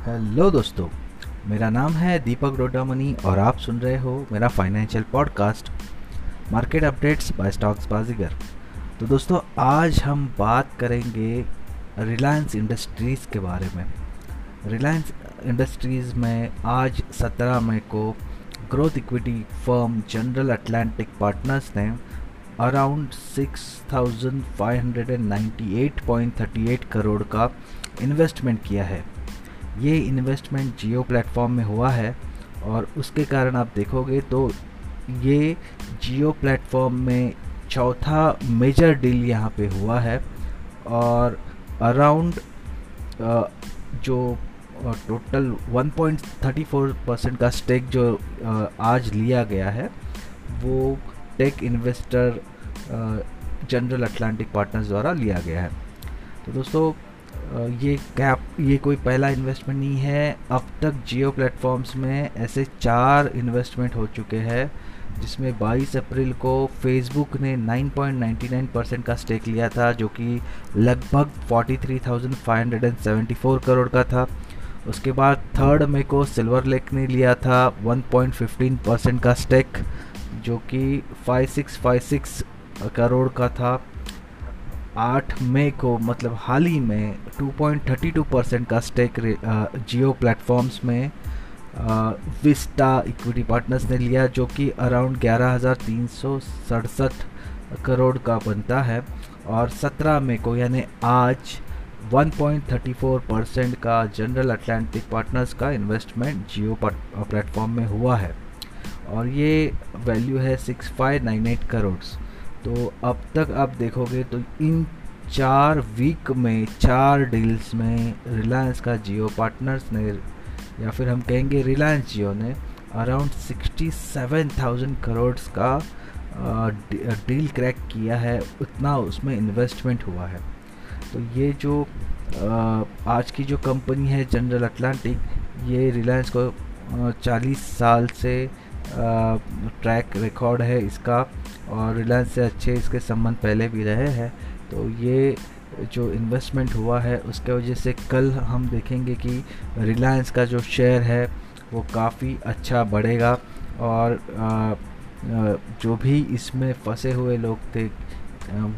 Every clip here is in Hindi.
हेलो दोस्तों मेरा नाम है दीपक डोडामनी और आप सुन रहे हो मेरा financial podcast market updates by stocks Baazigar. तो दोस्तों आज हम बात करेंगे रिलायंस इंडस्ट्रीज़ के बारे में। रिलायंस इंडस्ट्रीज़ में आज 17 मई को growth equity firm General Atlantic Partners ने अराउंड 6,598.38 करोड़ का इन्वेस्टमेंट किया है। ये इन्वेस्टमेंट जियो प्लेटफॉर्म में हुआ है और उसके कारण आप देखोगे तो ये जियो प्लेटफॉर्म में चौथा मेजर डील यहाँ पे हुआ है और अराउंड जो टोटल 1.34 परसेंट का स्टेक जो आज लिया गया है, वो tech investor General Atlantic Partners द्वारा लिया गया है। तो दोस्तों ये कैप ये कोई पहला इन्वेस्टमेंट नहीं है। अब तक जियो प्लेटफॉर्म्स में ऐसे चार इन्वेस्टमेंट हो चुके हैं जिसमें 22 अप्रैल को फेसबुक ने 9.99 परसेंट का स्टेक लिया था जो कि लगभग 43,574 करोड़ का था। उसके बाद थर्ड मे को सिल्वर लेक ने लिया था 1.15 परसेंट का स्टेक जो कि 5656 करोड़ का था। आठ मई को मतलब हाल ही में 2.32 परसेंट का स्टेक जियो प्लेटफॉर्म्स में विस्टा इक्विटी पार्टनर्स ने लिया, जो कि अराउंड ग्यारह करोड़ का बनता है। और 17 मई को, यानी आज 1.34 परसेंट का जनरल अटलांटिक पार्टनर्स का इन्वेस्टमेंट जियो प्लेटफॉर्म में हुआ है। और ये वैल्यू है 6598 करोड़ तो अब तक आप देखोगे तो इन चार वीक में, चार डील्स में रिलायंस का जियो पार्टनर्स ने या फिर हम कहेंगे रिलायंस जियो ने around sixty seven thousand crore का डील क्रैक किया है। उतना उसमें इन्वेस्टमेंट हुआ है। तो ये जो आज की जो कंपनी है जनरल अटलांटिक ये रिलायंस को 40 साल से ट्रैक रिकॉर्ड है इसका और रिलायंस से अच्छे इसके संबंध पहले भी रहे हैं। तो ये जो इन्वेस्टमेंट हुआ है, उसके वजह से कल हम देखेंगे कि रिलायंस का जो शेयर है, वो काफ़ी अच्छा बढ़ेगा और जो भी इसमें फंसे हुए लोग थे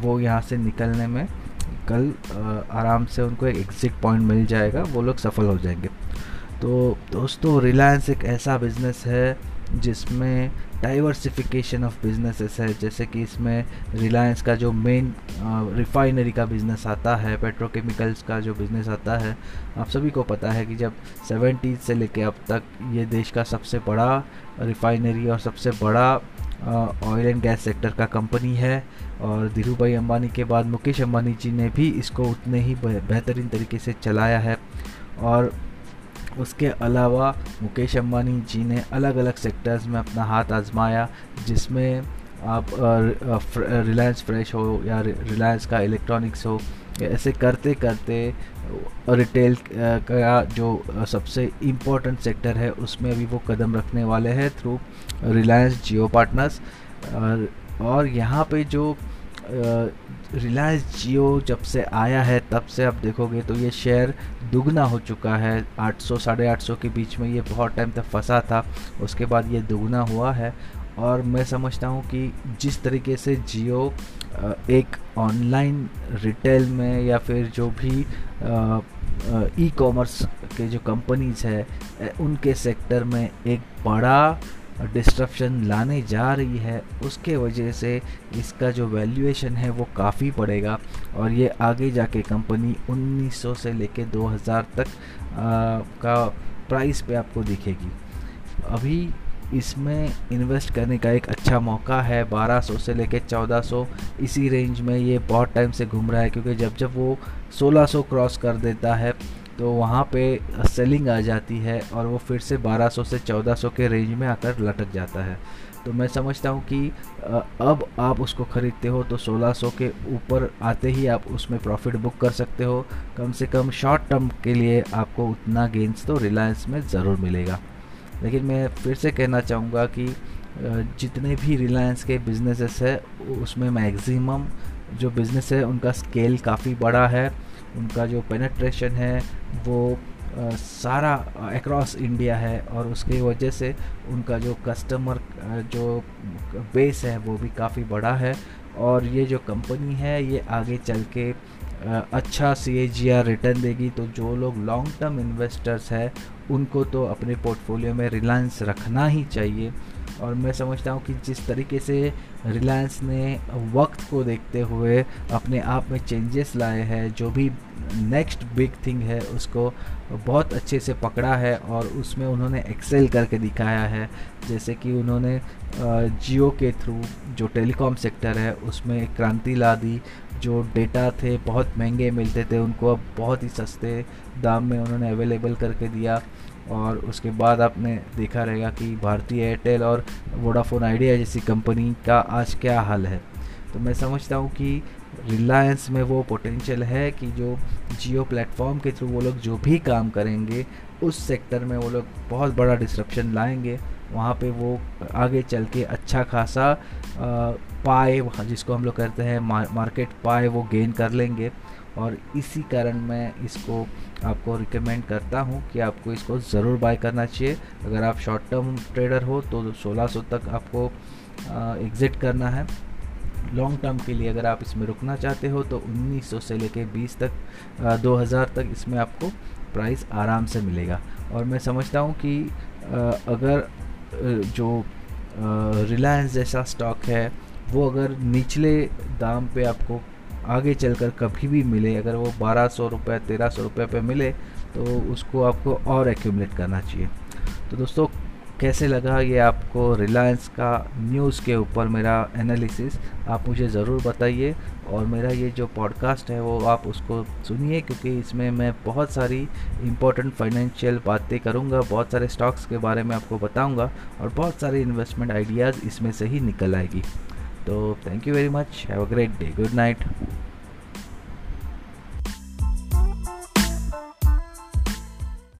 वो यहाँ से निकलने में कल आराम से उनको एक एग्ज़िट पॉइंट मिल जाएगा, वो लोग सफल हो जाएँगे। तो दोस्तों रिलायंस एक ऐसा बिज़नेस है जिसमें डाइवर्सिफिकेशन ऑफ़ बिजनेसेस है, जैसे कि इसमें रिलायंस का जो मेन रिफाइनरी का बिज़नेस आता है पेट्रोकेमिकल्स का जो बिज़नेस आता है, आप सभी को पता है कि जब सेवेंटीज़ से लेके अब तक ये देश का सबसे बड़ा रिफाइनरी और सबसे बड़ा ऑयल एंड गैस सेक्टर का कंपनी है और धीरू भाई अम्बानी के बाद मुकेश अम्बानी जी ने भी इसको उतने ही बेहतरीन तरीके से चलाया है और उसके अलावा मुकेश अंबानी जी ने अलग अलग सेक्टर्स में अपना हाथ आजमाया, जिसमें आप रिलायंस फ्रेश हो या रिलायंस का इलेक्ट्रॉनिक्स हो, ऐसे करते करते रिटेल का जो सबसे इम्पोर्टेंट सेक्टर है, उसमें भी वो कदम रखने वाले हैं थ्रू रिलायंस जियो पार्टनर्स और यहाँ पे जो रिलायंस जियो जब से आया है, तब से आप देखोगे तो ये शेयर दुगना हो चुका है। 800 साढ़े आठ के बीच में ये बहुत टाइम तक फंसा था, उसके बाद ये दुगना हुआ है। और मैं समझता हूँ कि जिस तरीके से जियो एक ऑनलाइन रिटेल में या फिर जो भी ई कॉमर्स के जो कंपनीज़ है उनके सेक्टर में एक बड़ा डिस्ट्रप्शन लाने जा रही है उसके वजह से इसका जो वैल्यूएशन है वो काफ़ी पड़ेगा। और ये आगे जाके कंपनी 1900 से लेके 2000 तक आ, का प्राइस पे आपको दिखेगी। अभी इसमें इन्वेस्ट करने का एक अच्छा मौका है 1200 से लेके 1400 इसी रेंज में ये बहुत टाइम से घूम रहा है क्योंकि जब जब वो 1600 क्रॉस कर देता है तो वहाँ पे सेलिंग आ जाती है और वो फिर से 1200 से 1400 के रेंज में आकर लटक जाता है। तो मैं समझता हूँ कि अब आप उसको ख़रीदते हो तो 1600 के ऊपर आते ही आप उसमें प्रॉफिट बुक कर सकते हो। कम से कम शॉर्ट टर्म के लिए आपको उतना गेंस तो रिलायंस में ज़रूर मिलेगा। लेकिन मैं फिर से कहना चाहूँगा कि जितने भी रिलायंस के बिजनेसेस है, उसमें मैक्सिमम जो बिज़नेस है, उनका स्केल काफ़ी बड़ा है। उनका जो पेनेट्रेशन है, वो सारा अक्रॉस इंडिया है और उसकी वजह से उनका जो कस्टमर जो बेस है, वो भी काफ़ी बड़ा है। और ये जो कंपनी है, ये आगे चल के अच्छा सी ए जी आर रिटर्न देगी। तो जो लोग लॉन्ग टर्म इन्वेस्टर्स हैं, उनको तो अपने पोर्टफोलियो में रिलायंस रखना ही चाहिए। और मैं समझता हूँ कि जिस तरीके से रिलायंस ने वक्त को देखते हुए अपने आप में चेंजेस लाए हैं, जो भी नेक्स्ट बिग थिंग है, उसको बहुत अच्छे से पकड़ा है और उसमें उन्होंने एक्सेल करके दिखाया है। जैसे कि उन्होंने जियो के थ्रू जो टेलीकॉम सेक्टर है, उसमें क्रांति ला दी, जो डेटा थे बहुत महँगे मिलते थे, उनको अब बहुत ही सस्ते दाम में उन्होंने अवेलेबल करके दिया। और उसके बाद आपने देखा रहेगा कि भारतीय एयरटेल और वोडाफोन आइडिया जैसी कंपनी का आज क्या हाल है। तो मैं समझता हूँ कि रिलायंस में वो पोटेंशियल है कि जो जियो प्लेटफॉर्म के थ्रू वो लोग जो भी काम करेंगे, उस सेक्टर में वो लोग बहुत बड़ा डिस्ट्रप्शन लाएँगे। वहाँ पे वो आगे चल के अच्छा खासा पाए, जिसको हम लोग कहते हैं मार्केट पाए वो गेन कर लेंगे। और इसी कारण मैं इसको आपको रिकमेंड करता हूँ कि आपको इसको ज़रूर बाय करना चाहिए। अगर आप शॉर्ट टर्म ट्रेडर हो तो 1600 तक आपको एग्ज़िट करना है। लॉन्ग टर्म के लिए अगर आप इसमें रुकना चाहते हो तो 1900 से लेके 20 तक आ, 2000 तक इसमें आपको प्राइस आराम से मिलेगा। और मैं समझता हूँ कि आ, अगर जो रिलायंस जैसा स्टॉक है वो अगर निचले दाम पे आपको आगे चलकर कभी भी मिले, अगर वो बारह सौ रुपये तेरह सौ रुपये पर मिले तो उसको आपको और एक्यूमलेट करना चाहिए। तो दोस्तों, कैसे लगा ये आपको रिलायंस का न्यूज़ के ऊपर मेरा एनालिसिस आप मुझे ज़रूर बताइए और मेरा ये जो पॉडकास्ट है, वो आप उसको सुनिए, क्योंकि इसमें मैं बहुत सारी इंपॉर्टेंट फाइनेंशियल बातें करूँगा, बहुत सारे स्टॉक्स के बारे में आपको बताऊँगा और बहुत सारे इन्वेस्टमेंट आइडियाज़ इसमें से ही निकल आएगी। तो thank you very much have a great day good night